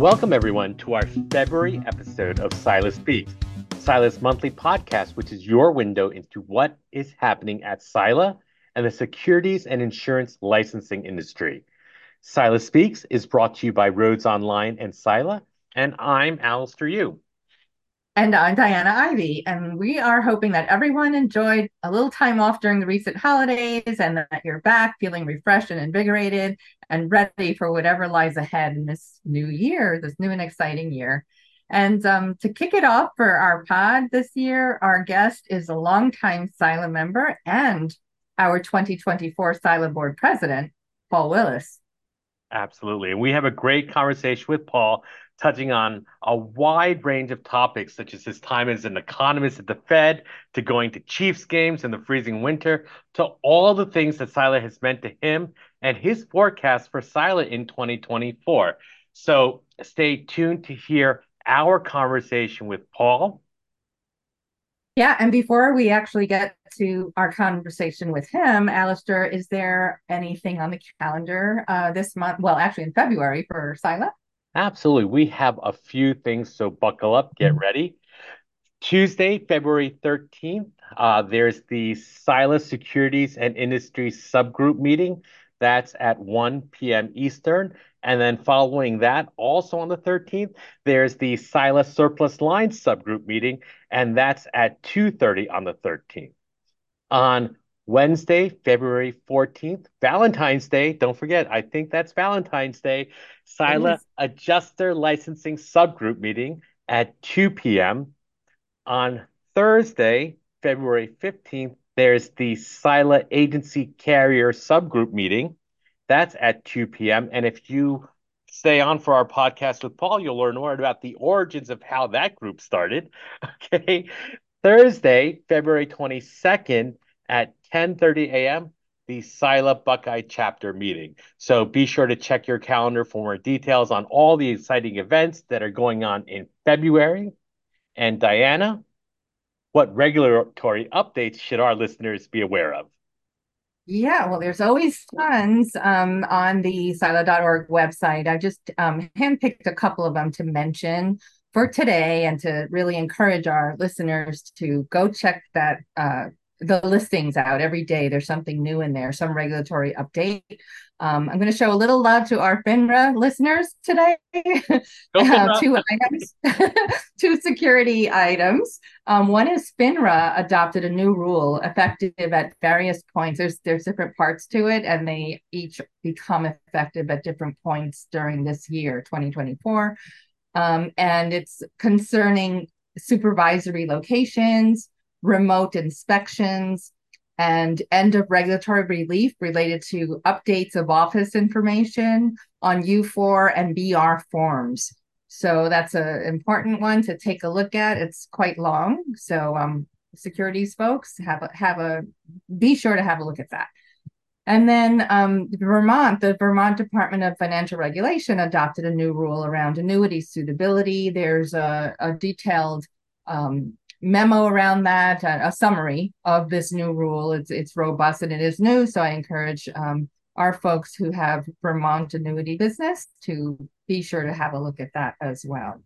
Welcome, everyone, to our February episode of Silas Speaks, Sila's monthly podcast, which is your window into what is happening at Sila and the securities and insurance licensing industry. Silas Speaks is brought to you by Rhodes Online and Sila, and I'm Allister Yu. And I'm Diana Ivey, and we are hoping that everyone enjoyed a little time off during the recent holidays and that you're back feeling refreshed and invigorated and ready for whatever lies ahead in this new year, this new and exciting year. And um, to kick it off for our pod this year, our guest is a longtime Sila member and our 2024 Sila board president, Paul Willis. Absolutely. And we have a great conversation with Paul touching on a wide range of topics, such as his time as an economist at the Fed, to going to Chiefs games in the freezing winter, to all the things that Sila has meant to him and his forecast for Sila in 2024. So stay tuned to hear our conversation with Paul. Yeah, and before we actually get to our conversation with him, Allister, is there anything on the calendar uh, this month? Well, actually in February for Sila? Absolutely. We have a few things, so buckle up, get mm-hmm. ready. Tuesday, February 13th, uh, there's the Sila's Securities and Industry Subgroup meeting. That's at 1 p.m. Eastern. And then following that, also on the 13th, there's the Sila's Surplus Lines subgroup meeting, and that's at 2.30 on the 13th. On Wednesday, February 14th, Valentine's Day. Don't forget, I think that's Valentine's Day. Sila Adjuster Licensing Subgroup meeting at 2 p.m. On Thursday, February 15th, there's the Sila Agency Carrier Subgroup meeting. That's at 2 p.m. And if you stay on for our podcast with Paul, you'll learn more about the origins of how that group started. Okay. Thursday, February 22nd, at 10:30 a.m. the Sila Buckeye chapter meeting. So be sure to check your calendar for more details on all the exciting events that are going on in February. And Diana, what regulatory updates should our listeners be aware of? Yeah, well, there's always tons um, on the sila.org website. I just um, handpicked a couple of them to mention for today and to really encourage our listeners to go check that uh, the listings out every day. There's something new in there, some regulatory update. Um, I'm going to show a little love to our FINRA listeners today. uh, two items, two security items. Um, one is FINRA adopted a new rule effective at various points. There's there's different parts to it, and they each become effective at different points during this year, 2024. Um, and it's concerning supervisory locations remote inspections, and end of regulatory relief related to updates of office information on U4 and BR forms. So that's an important one to take a look at. It's quite long. So um, securities folks have a, have a be sure to have a look at that. And then um, Vermont, the Vermont Department of Financial Regulation adopted a new rule around annuity suitability. There's a, a detailed um, memo around that, a, a, summary of this new rule. It's it's robust and it is new, so I encourage um, our folks who have Vermont annuity business to be sure to have a look at that as well.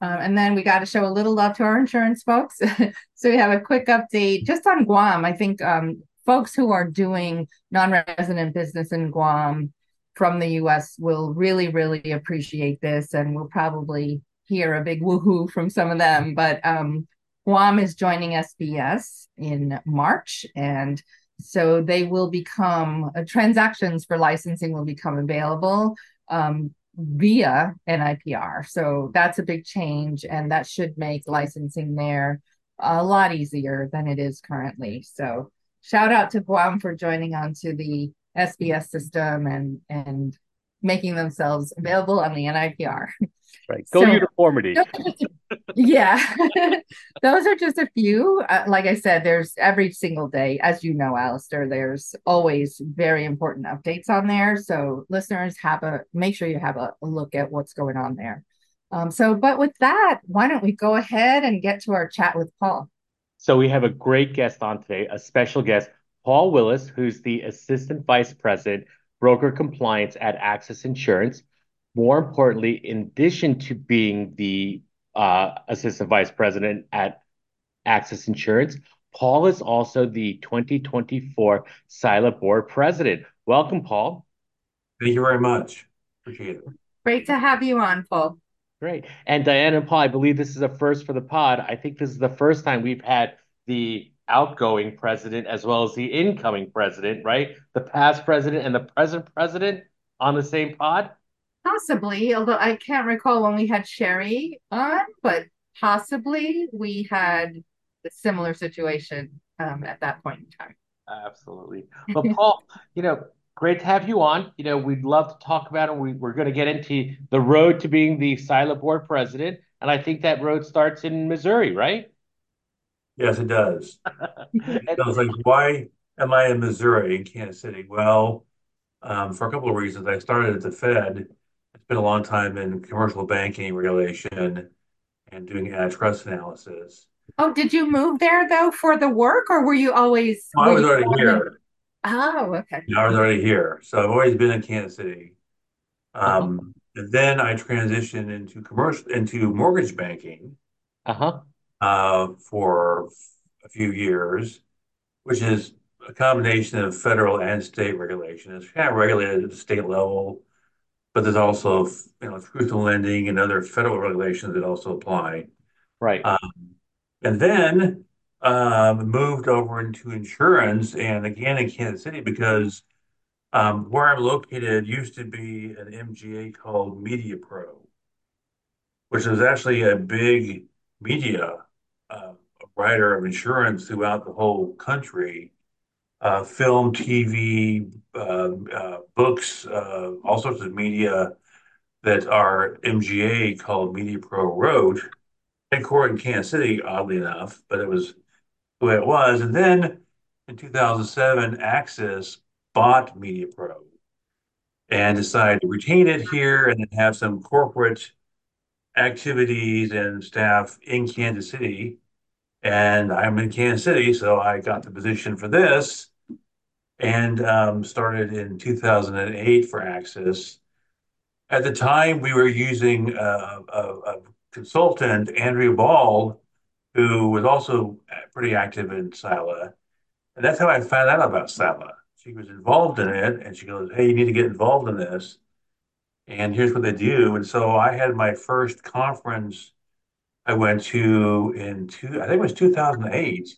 Um, and then we got to show a little love to our insurance folks. so we have a quick update just on Guam. I think um, folks who are doing non-resident business in Guam from the U.S. will really, really appreciate this, and we'll probably hear a big woohoo from some of them. But um, Guam is joining SBS in March, and so they will become uh, transactions for licensing will become available um, via NIPR. So that's a big change, and that should make licensing there a lot easier than it is currently. So shout out to Guam for joining onto the SBS system and and making themselves available on the NIPR. Right. Go so, uniformity. yeah. those are just a few. Uh, like I said, there's every single day, as you know, Allister, there's always very important updates on there. So listeners have a make sure you have a, a look at what's going on there. Um, so, but with that, why don't we go ahead and get to our chat with Paul? So we have a great guest on today, a special guest, Paul Willis, who's the Assistant Vice President broker compliance at Axis Insurance. more importantly, in addition to being the uh, assistant vice president at Axis Insurance, Paul is also the 2024 SILA board president. Welcome, Paul. Thank you very much. Appreciate it. Great to have you on, Paul. Great. And Diane and Paul, I believe this is a first for the pod. I think this is the first time we've had the outgoing president as well as the incoming president, right? The past president and the present president on the same pod. Possibly, although I can't recall when we had Sherry on, but possibly we had a similar situation um, at that point in time. Absolutely. But Paul, you know, great to have you on. You know, we'd love to talk about it. We, we're going to get into the road to being the SILA board president. And I think that road starts in Missouri, right? Yes, it does. I was like, why am I in Missouri, in Kansas City? Well, um, for a couple of reasons. I started at the Fed. It's been a long time in commercial banking regulation and doing antitrust analysis. Oh, did you move there though for the work, or were you always? I was already here. Oh, okay. I was already here, so I've always been in Kansas City. Um, and then I transitioned into commercial into mortgage banking. Uh-huh. Uh, for a few years, which is a combination of federal and state regulation. It's kind of regulated at the state level, but there's also you know truth in lending and other federal regulations that also apply. Right. Um, and then um, moved over into insurance, and again in Kansas City because um, where I'm located used to be an MGA called Media Pro, which was actually a big media uh, writer of insurance throughout the whole country. Uh, film, TV, uh, uh, books, uh, all sorts of media that our MGA called Media Pro wrote, headquartered in Kansas City, oddly enough, but it was the way it was. And then in 2007, Axis bought Media Pro and decided to retain it here and then have some corporate activities and staff in Kansas City. And I'm in Kansas City, so I got the position for this and um, started in 2008 for Axis. At the time, we were using uh, a, a, consultant, Andrea Ball, who was also pretty active in SILA. And that's how I found out about SILA. She was involved in it, and she goes, Hey, you need to get involved in this and here's what they do. And so I had my first conference I went to in two, I think it was 2008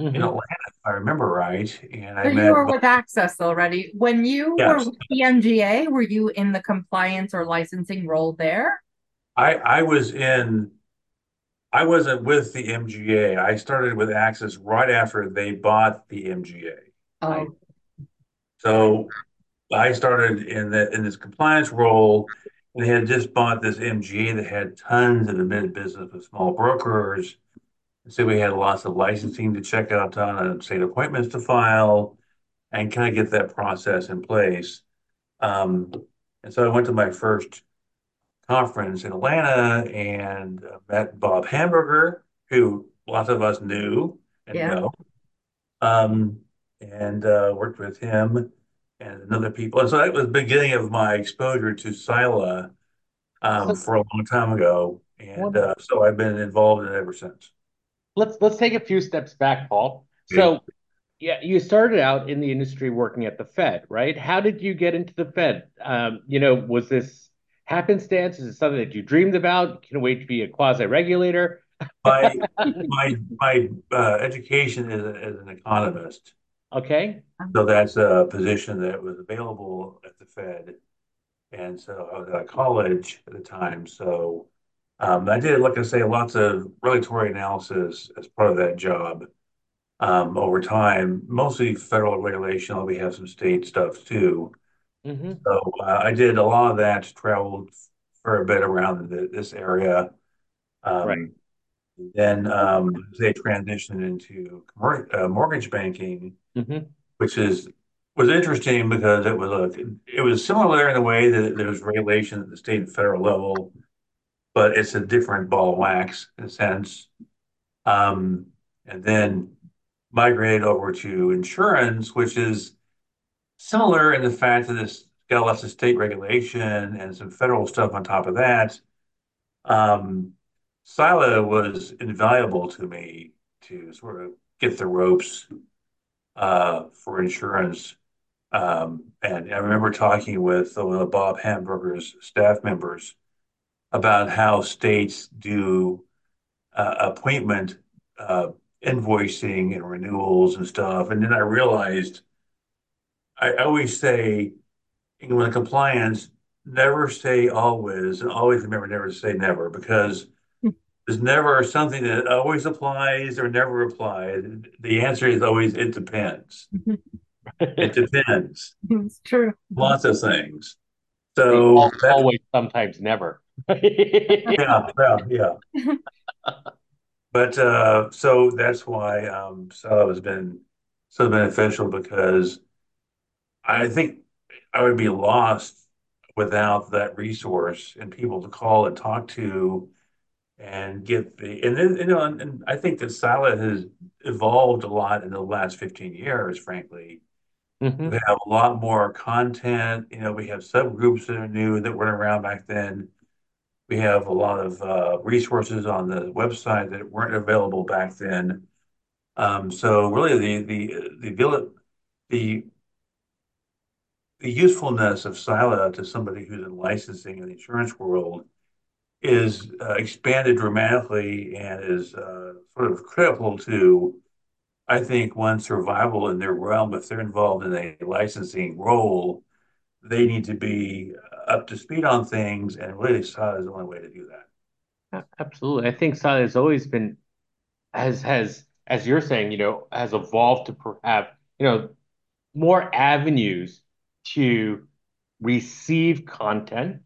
mm-hmm. in Atlanta, if I remember right. And I so met, you were with Axis already. When you yes. were with the MGA, were you in the compliance or licensing role there? I I was in. I wasn't with the MGA. I started with Axis right after they bought the MGA. Oh. So I started in that in this compliance role. They had just bought this MGA that had tons of admitted business with small brokers. So we had lots of licensing to check out on and state appointments to file and kind of get that process in place. Um, and so I went to my first conference in Atlanta and met Bob Hamburger, who lots of us knew and yeah. know, um, and uh, worked with him and other people. And so that was the beginning of my exposure to SILA um, for a long time ago. And uh, so I've been involved in it ever since. Let's let's take a few steps back, Paul. So yeah, you started out in the industry working at the Fed, right? How did you get into the Fed? Um, you know, was this happenstance? Is it something that you dreamed about? Can wait to be a quasi regulator? my my my uh, education is as an economist. Okay. So that's a position that was available at the Fed. And so I was at college at the time. So um, I did, like I say, lots of regulatory analysis as part of that job um, over time, mostly federal regulation. although We have some state stuff too. Mm-hmm. So uh, I did a lot of that, traveled for a bit around the, this area. Um, right. Then um, they transitioned into uh, mortgage banking, mm-hmm. which is was interesting because it was a it was similar in a way that there was regulation at the state and federal level, but it's a different ball of wax in a sense. Um, and then migrated over to insurance, which is similar in the fact that it's got lots of state regulation and some federal stuff on top of that. Um, Sila was invaluable to me to sort of get the ropes uh, for insurance. Um, and I remember talking with uh, Bob Hamburger's staff members about how states do uh, appointment uh, invoicing and renewals and stuff. And then I realized I always say, when compliance, never say always, and always remember never say never because there's never something that always applies or never applies. The answer is always it depends. it depends. It's true. Lots of things. So always, sometimes, never. yeah, yeah, yeah. but uh, so that's why um, so has been so beneficial because I think I would be lost without that resource and people to call and talk to and get the and then you know and, and I think that Sila has evolved a lot in the last 15 years, frankly. Mm-hmm. We have a lot more content. You know, we have subgroups that are new that weren't around back then. We have a lot of uh, resources on the website that weren't available back then. Um, so really, the the the the the usefulness of Sila to somebody who's in licensing in the insurance world is uh, expanded dramatically and is uh, sort of critical to, I think, one's survival in their realm. If they're involved in a licensing role, they need to be up to speed on things, and really, Sila is the only way to do that. Absolutely, I think Sila has always been, has has as you're saying, you know, has evolved to have you know more avenues to receive content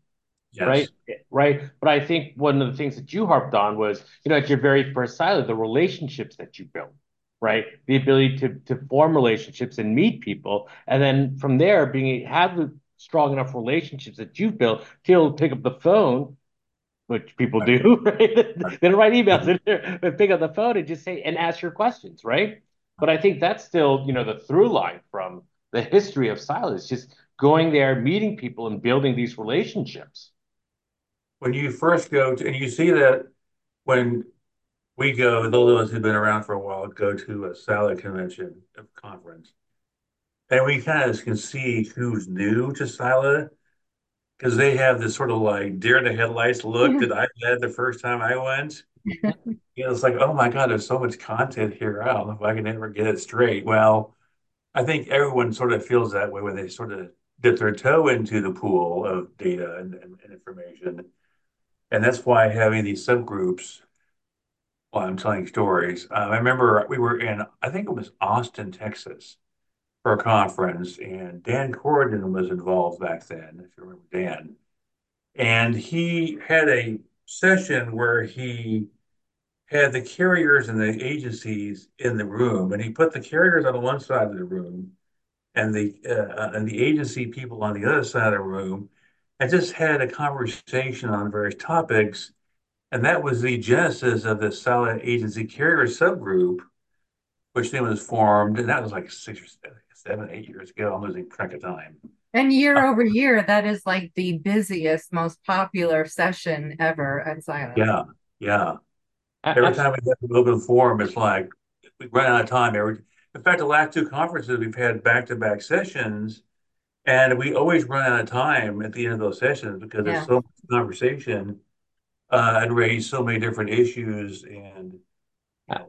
Yes. Right. Right. But I think one of the things that you harped on was, you know, at your very first Sila, the relationships that you built, right? The ability to to form relationships and meet people. And then from there, being have the strong enough relationships that you've built to pick up the phone, which people do, right? they don't write emails but pick up the phone and just say and ask your questions, right? But I think that's still, you know, the through line from the history of Silas, just going there, meeting people and building these relationships when you first go to, and you see that when we go, those of us who've been around for a while go to a Sila convention conference, and we kind of can see who's new to Sila because they have this sort of like deer in the headlights look that I had the first time I went. you know, it's like, oh my God, there's so much content here. I don't know if I can ever get it straight. Well, I think everyone sort of feels that way when they sort of dip their toe into the pool of data and, and, and information. And that's why having these subgroups while I'm telling stories. Um, I remember we were in, I think it was Austin, Texas, for a conference, and Dan Corrigan was involved back then, if you remember Dan. And he had a session where he had the carriers and the agencies in the room, and he put the carriers on one side of the room and the uh, and the agency people on the other side of the room, I just had a conversation on various topics, and that was the genesis of the Sila Agency Carrier subgroup, which then was formed, and that was like six or seven, eight years ago. I'm losing track of time. And year over year, that is like the busiest, most popular session ever at Sila. Yeah, yeah. Every time we have an open forum, it's like we run out of time. Every, in fact, the last two conferences we've had back-to-back sessions and we always run out of time at the end of those sessions because yeah. there's so much conversation uh, and raise so many different issues and you know.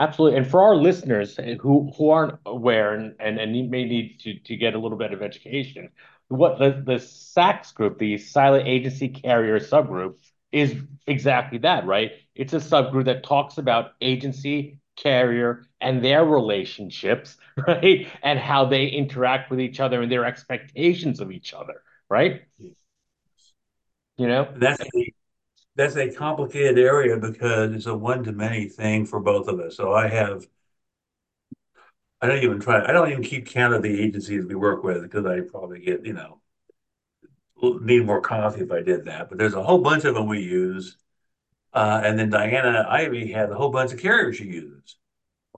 absolutely and for our listeners who who aren't aware and and, and may need to to get a little bit of education what the the SACS group the Sila Agency Carrier subgroup is exactly that right it's a subgroup that talks about agency carrier and their relationships, right? And how they interact with each other and their expectations of each other, right? You know, that's a, that's a complicated area because it's a one to many thing for both of us. So I have, I don't even try, I don't even keep count of the agencies we work with because I probably get, you know, need more coffee if I did that. But there's a whole bunch of them we use uh, and then Diana Ivey had a whole bunch of carriers she uses.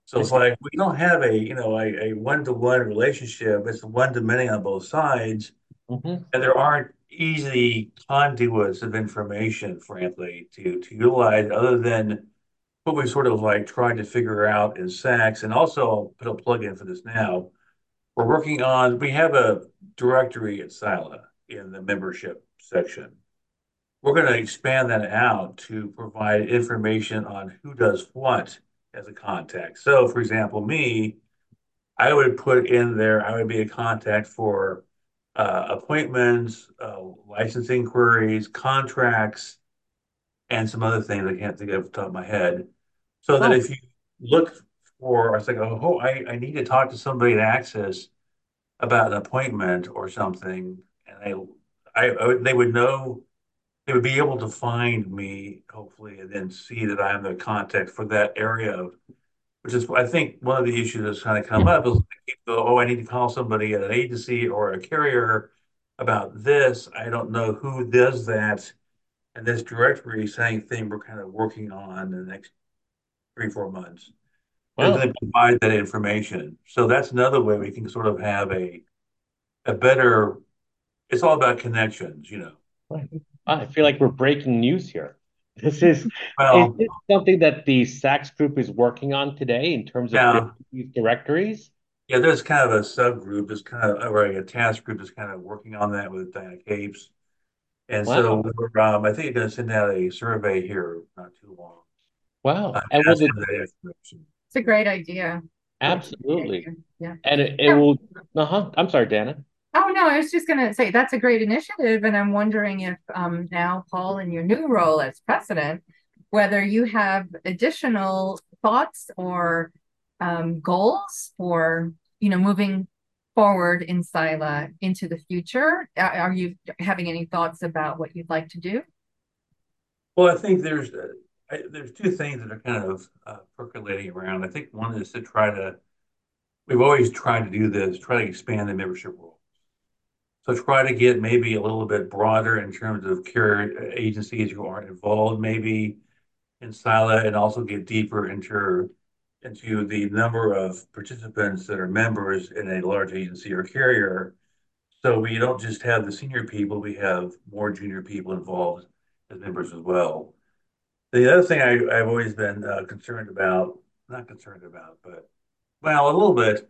So it's like we don't have a you know a, a one-to-one relationship. It's one to many on both sides. Mm-hmm. And there aren't easy conduits of information, frankly, to, to utilize other than what we sort of like tried to figure out in SACS. And also, I'll put a plug in for this now. We're working on, we have a directory at SILA in the membership section. We're going to expand that out to provide information on who does what as a contact. So, for example, me, I would put in there, I would be a contact for uh, appointments, uh, licensing queries, contracts, and some other things I can't think of off the top of my head. So that Oh, if you look for, I was like, oh, I, I need to talk to somebody at Axis about an appointment or something, and they, I, I would- they would know, they would be able to find me, hopefully, and then see that I'm the contact for that area of, which is, I think, one of the issues that's kind of come up is, like, people oh, I need to call somebody at an agency or a carrier about this. I don't know who does that. And this directory saying thing we're kind of working on in the next three, four months going to provide that information. So that's another way we can sort of have a a better. It's all about connections, you know. I feel like we're breaking news here. This is is this something that the SACS group is working on today in terms of yeah, these directories? yeah. There's kind of a subgroup, there's kind of or a task group is kind of working on that with Diana Capes, and so Wow, we're, um, I think you're going to send out a survey here not too long. Uh, wow. And was ask the for that information. It's a great idea. That's a great absolutely. Yeah. And it, it Yeah. will, uh-huh. I'm sorry, Dana. Oh, no, I was just gonna say that's a great initiative, and I'm wondering if um now, Paul, in your new role as president, whether you have additional thoughts or um goals for, you know, moving forward in Sila into the future. Are, are you having any thoughts about what you'd like to do? Well, I think there's uh, I, there's two things that are kind of uh, percolating around. I think one is to try to we've always tried to do this, try to expand the membership role. So try to get maybe a little bit broader in terms of care agencies who aren't involved, maybe in SILA, and also get deeper into into the number of participants that are members in a large agency or carrier. So we don't just have the senior people, we have more junior people involved as members as well. The other thing I, I've always been uh, concerned about, not concerned about, but well, a little bit,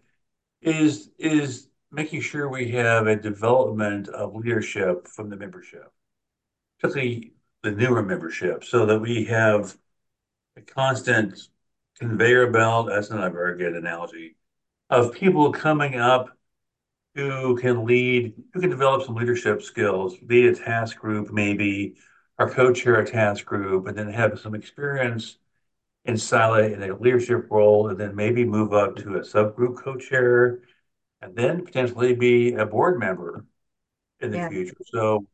is is making sure we have a development of leadership from the membership, particularly the newer membership, so that we have a constant conveyor belt. That's not a very good analogy of people coming up who can lead, who can develop some leadership skills, lead a task group, maybe, or co-chair a task group, and then have some experience in Sila in a leadership role, and then maybe move up to a subgroup co-chair, and then potentially be a board member in the Yeah. future. So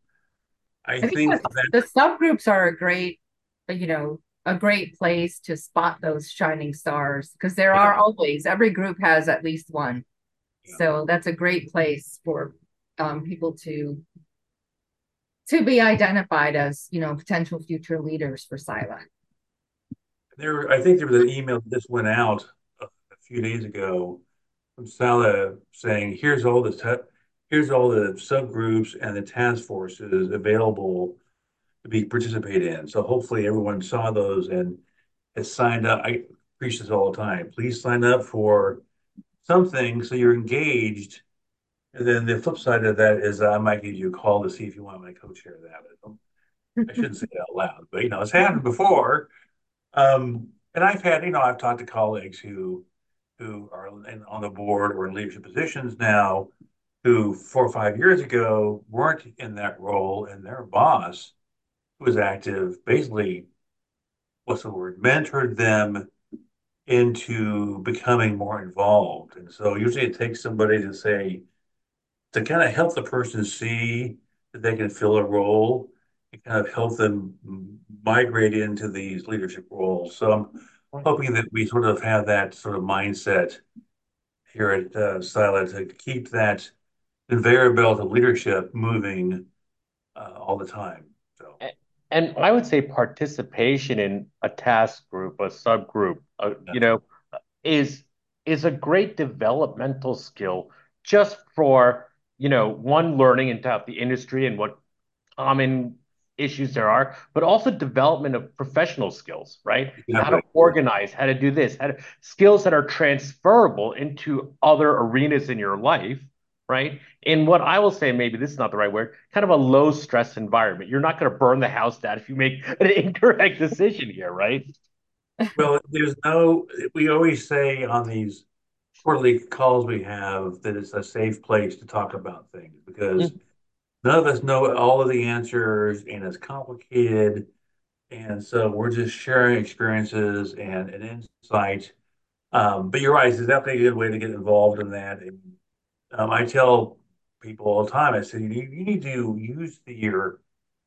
I I think think the, that the subgroups are a great, you know, a great place to spot those shining stars because there yeah, are always, every group has at least one. yeah. So that's a great place for um, people to to be identified as, you know, potential future leaders for Sila. There, I think there was an email that just went out a, few days ago Sila saying, "Here's all the here's all the subgroups and the task forces available to be participated in." So hopefully everyone saw those and has signed up. I preach this all the time. Please sign up for something so you're engaged. And then the flip side of that is I might give you a call to see if you want my co-chair that. I, shouldn't say it out loud, but you know, it's happened before. Um, and I've had, you know, I've talked to colleagues who who are in, on the board or in leadership positions now who four or five years ago weren't in that role, and their boss, who was active, basically, what's the word, mentored them into becoming more involved. And so usually it takes somebody to say, to kind of help the person see that they can fill a role and kind of help them migrate into these leadership roles. So I'm hoping that we sort of have that sort of mindset here at uh, Sila to keep that conveyor belt of leadership moving uh, all the time. So A- And I would say participation in a task group, a subgroup, uh, yeah, you know, is is a great developmental skill just for you know, one learning about the industry and what common issues there are, but also development of professional skills, right? Yeah, How to organize, how to do this, how to skills that are transferable into other arenas in your life, right? In what I will say, maybe this is not the right word, kind of a low stress environment. You're not going to burn the house down if you make an incorrect decision here, right? Well, there's no, we always say on these quarterly calls we have that it's a safe place to talk about things because mm. None of us know all of the answers and it's complicated. And so we're just sharing experiences and, and insight. Um, but you're right, it's definitely a good way to get involved in that. And, um, I tell people all the time, I say, you, you need to use the your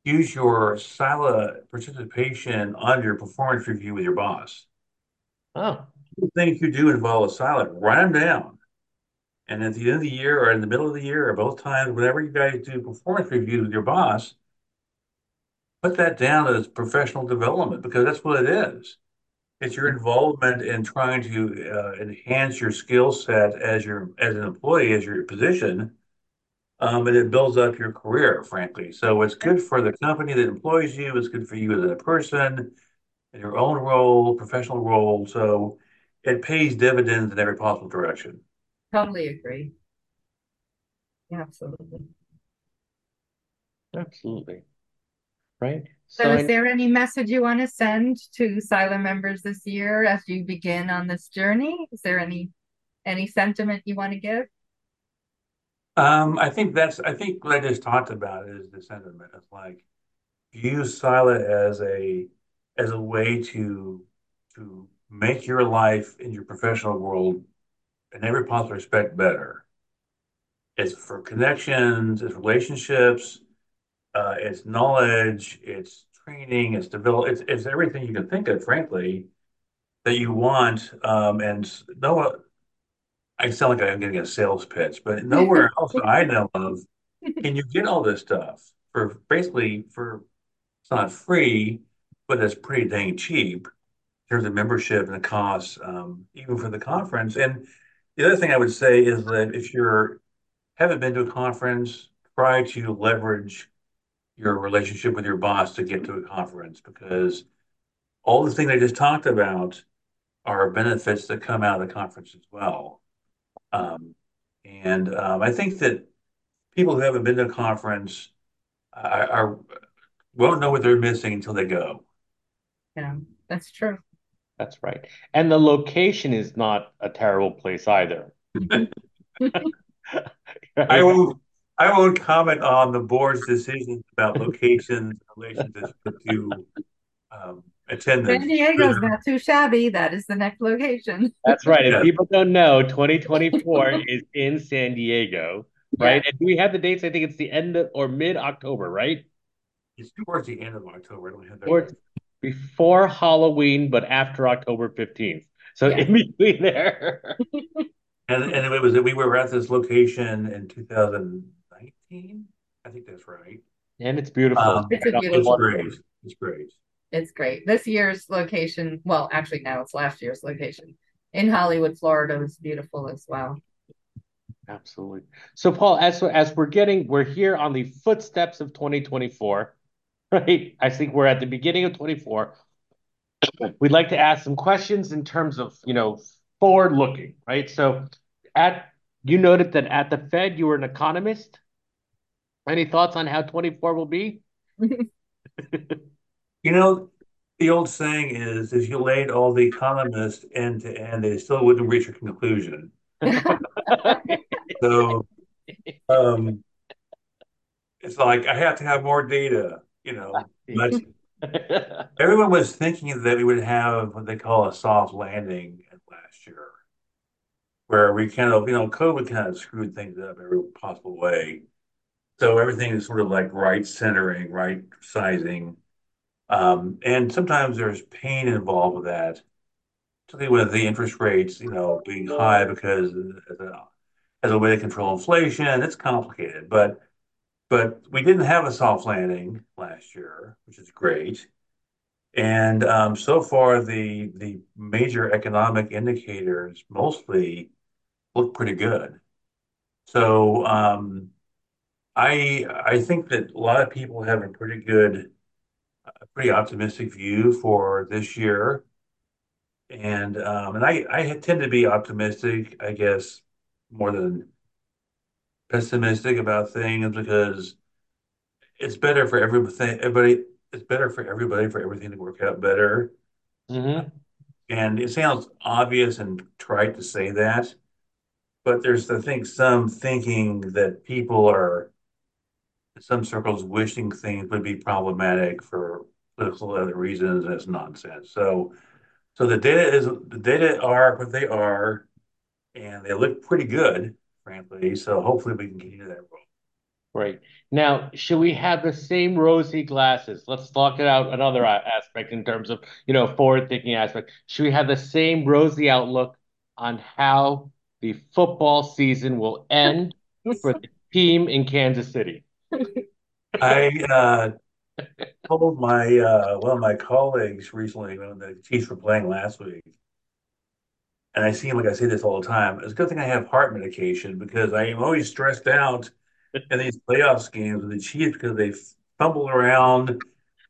use your SILA participation on your performance review with your boss. Oh, Things you do involve a SILA, write them down. And at the end of the year or in the middle of the year or both times, whenever you guys do performance reviews with your boss, put that down as professional development because that's what it is. It's your involvement in trying to uh, enhance your skill set as your as an employee, as your position, um, and it builds up your career, frankly. So it's good for the company that employs you. It's good for you as a person in your own role, professional role. So it pays dividends in every possible direction. Totally agree. Yeah, absolutely. absolutely. Right. So So is I, there any message you want to send to Sila members this year as you begin on this journey? Is there any any sentiment you want to give? Um, I think that's I think what I just talked about is the sentiment. It's like use Sila as a as a way to to make your life in your professional world in every possible respect better. It's for connections, it's relationships, uh, it's knowledge, it's training, it's develop, it's it's everything you can think of, frankly, that you want. Um, and no, I sound like I'm getting a sales pitch, but nowhere else that I know of can you get all this stuff for basically for it's not free, but it's pretty dang cheap in terms of membership and the costs, um, even for the conference. And the other thing I would say is that if you're haven't been to a conference, try to leverage your relationship with your boss to get to a conference because all the things I just talked about are benefits that come out of the conference as well. Um, and um, I think that people who haven't been to a conference are, are won't know what they're missing until they go. Yeah, that's true. That's right. And the location is not a terrible place either. I won't I won't comment on the board's decisions about locations in relation to, to um, San. Diego's not too shabby. That is the next location. That's right. If Yeah, people don't know, 2024 is in San Diego, right? Yeah. And do we have the dates? I think it's the end of, or mid-October, right? it's towards the end of October. I don't have that Or right. It's before Halloween, but after October 15th. So Yeah. in between there. And and it was that we were at this location in 2019. I think that's right. And it's beautiful. Um, It's a it's beautiful. great. It's great. It's great. This year's location, well, actually now it's last year's location in Hollywood, Florida was beautiful as well. Absolutely. So Paul, as as we're getting, we're here on the footsteps of 2024, right? I think we're at the beginning of 24. We'd like to ask some questions in terms of, you know, forward looking, right? So at you noted that at the Fed you were an economist. Any thoughts on how 24 will be? You know, the old saying is if you laid all the economists end to end, they still wouldn't reach a conclusion. So um, it's like I have to have more data, you know. But everyone was thinking that we would have what they call a soft landing last year, where we kind of, you know, COVID kind of screwed things up every possible way. So everything is sort of like right centering, right sizing. Um, and sometimes there's pain involved with that, particularly with the interest rates, you know, being high because as a, as a way to control inflation, it's complicated. But but we didn't have a soft landing last year, which is great. And um, so far, the the major economic indicators mostly look pretty good. So um, I I think that a lot of people have a pretty good, a pretty optimistic view for this year, and um, and I I tend to be optimistic, I guess, more than pessimistic about things because it's better for everything. Everybody, it's better for everybody for everything to work out better. Mm-hmm. And it sounds obvious and trite to say that, but there's I think some thinking that people are some circles wishing things would be problematic for political other reasons, and it's nonsense. So, so the data is the data are what they are, and they look pretty good, frankly. So hopefully we can continue that road. Right. Now, should we have the same rosy glasses? Let's talk it out another aspect in terms of, you know, forward-thinking aspect. Should we have the same rosy outlook on how the football season will end for the team in Kansas City? I uh, told my uh, one of my colleagues recently when the Chiefs were playing last week, and I seem like I say this all the time. It's a good thing I have heart medication because I am always stressed out in these playoffs games with the Chiefs because they fumble around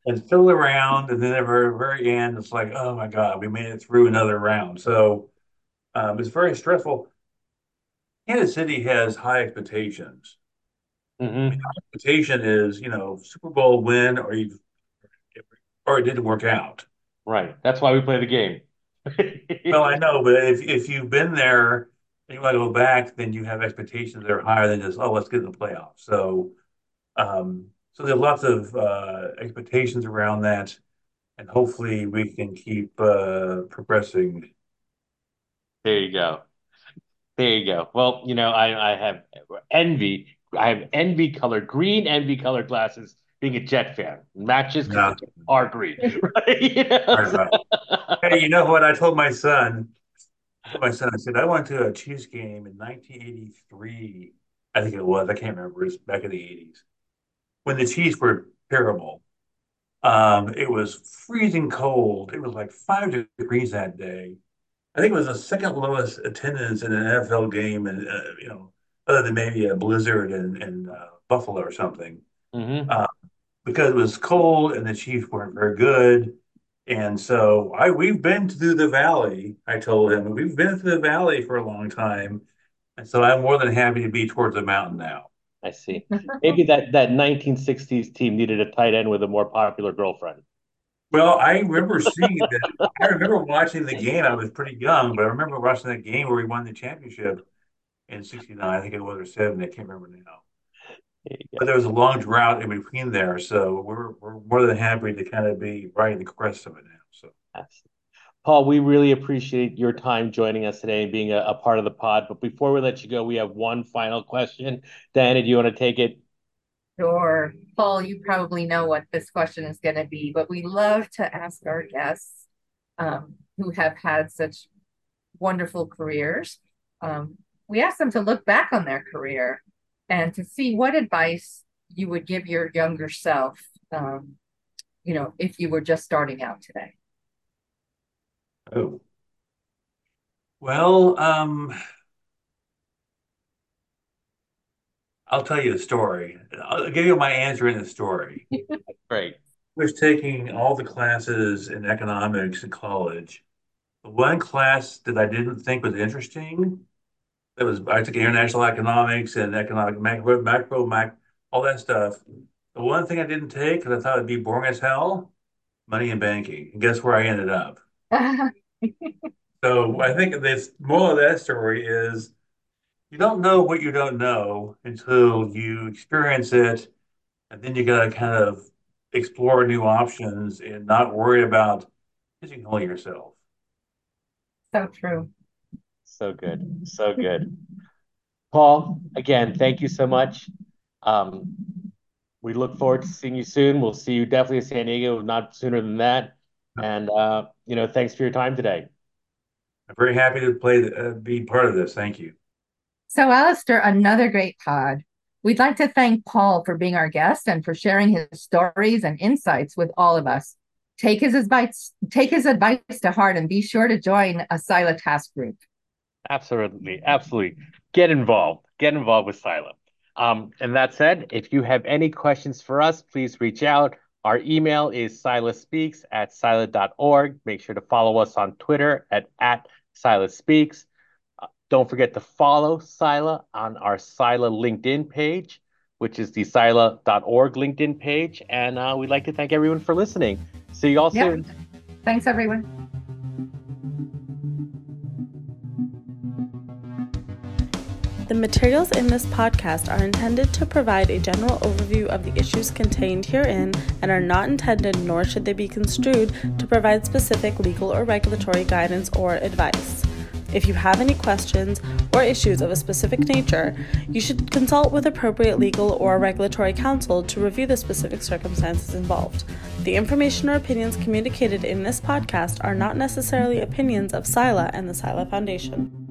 and fiddle around, and then at the very, very end, it's like, oh my God, we made it through another round. So um, it's very stressful. Kansas City has high expectations. Mm-hmm. expectation is, you know, Super Bowl win or you or it didn't work out. Right. That's why we play the game. Well, I know, but if if you've been there and you want to go back, then you have expectations that are higher than just, oh, let's get in the playoffs. So um so there's lots of uh, expectations around that, and hopefully we can keep uh, progressing. There you go. There you go. Well, you know, I, I have envy I have envy colored, green envy colored glasses. Being a Jet fan matches yeah. are green, right? you know? Hey, you know what? I told my son. my son, I said I went to a Chiefs game in 1983. I think it was. I can't remember. It was back in the 80s when the Chiefs were terrible. Um, it was freezing cold. It was like five degrees that day. I think it was the second lowest attendance in an NFL game, and uh, you know, other than maybe a blizzard in, in uh, Buffalo or something, mm-hmm. uh, because it was cold and the Chiefs weren't very good. And so I we've been through the valley. I told him we've been through the valley for a long time, and so I'm more than happy to be towards the mountain now. I see. Maybe that that 1960s team needed a tight end with a more popular girlfriend. Well, I remember seeing that. I remember watching the game. I was pretty young, but I remember watching that game where we won the championship in 69, I think it was, or 70, I can't remember now. But there was a long drought in between there, so we're we're more than happy to kind of be right in the crest of it now. So, Paul, we really appreciate your time joining us today and being a, a, part of the pod. But before we let you go, we have one final question. Diana, do you want to take it? Sure. Paul, you probably know what this question is going to be, but we love to ask our guests um, who have had such wonderful careers um, we ask them to look back on their career and to see what advice you would give your younger self, um, you know, if you were just starting out today. Oh, well, um, I'll tell you the story. I'll give you my answer in the story. Great. I was taking all the classes in economics in college. The one class that I didn't think was interesting it was I took international economics and economic macro, macro, mac, all that stuff. The one thing I didn't take because I thought it'd be boring as hell, money and banking. And guess where I ended up? so I think this moral of that story is you don't know what you don't know until you experience it, and then you gotta kind of explore new options and not worry about pigeonholing yourself. So true. So good. So good. Paul, again, thank you so much. Um, we look forward to seeing you soon. We'll see you definitely in San Diego, not sooner than that. And uh, you know, thanks for your time today. I'm very happy to play, uh, be part of this. Thank you. So, Allister, another great pod. We'd like to thank Paul for being our guest and for sharing his stories and insights with all of us. Take his advice, take his advice to heart, and be sure to join a SILA task group. Absolutely. Absolutely. Get involved. Get involved with SILA. Um, and that said, if you have any questions for us, please reach out. Our email is silaspeaks at sila.org. Make sure to follow us on Twitter at, at silaspeaks. Uh, don't forget to follow Sila on our Sila LinkedIn page, which is the sila.org LinkedIn page. And uh, we'd like to thank everyone for listening. See you all Yeah. soon. Thanks, everyone. The materials in this podcast are intended to provide a general overview of the issues contained herein and are not intended, nor should they be construed, to provide specific legal or regulatory guidance or advice. If you have any questions or issues of a specific nature, you should consult with appropriate legal or regulatory counsel to review the specific circumstances involved. The information or opinions communicated in this podcast are not necessarily opinions of SILA and the SILA Foundation.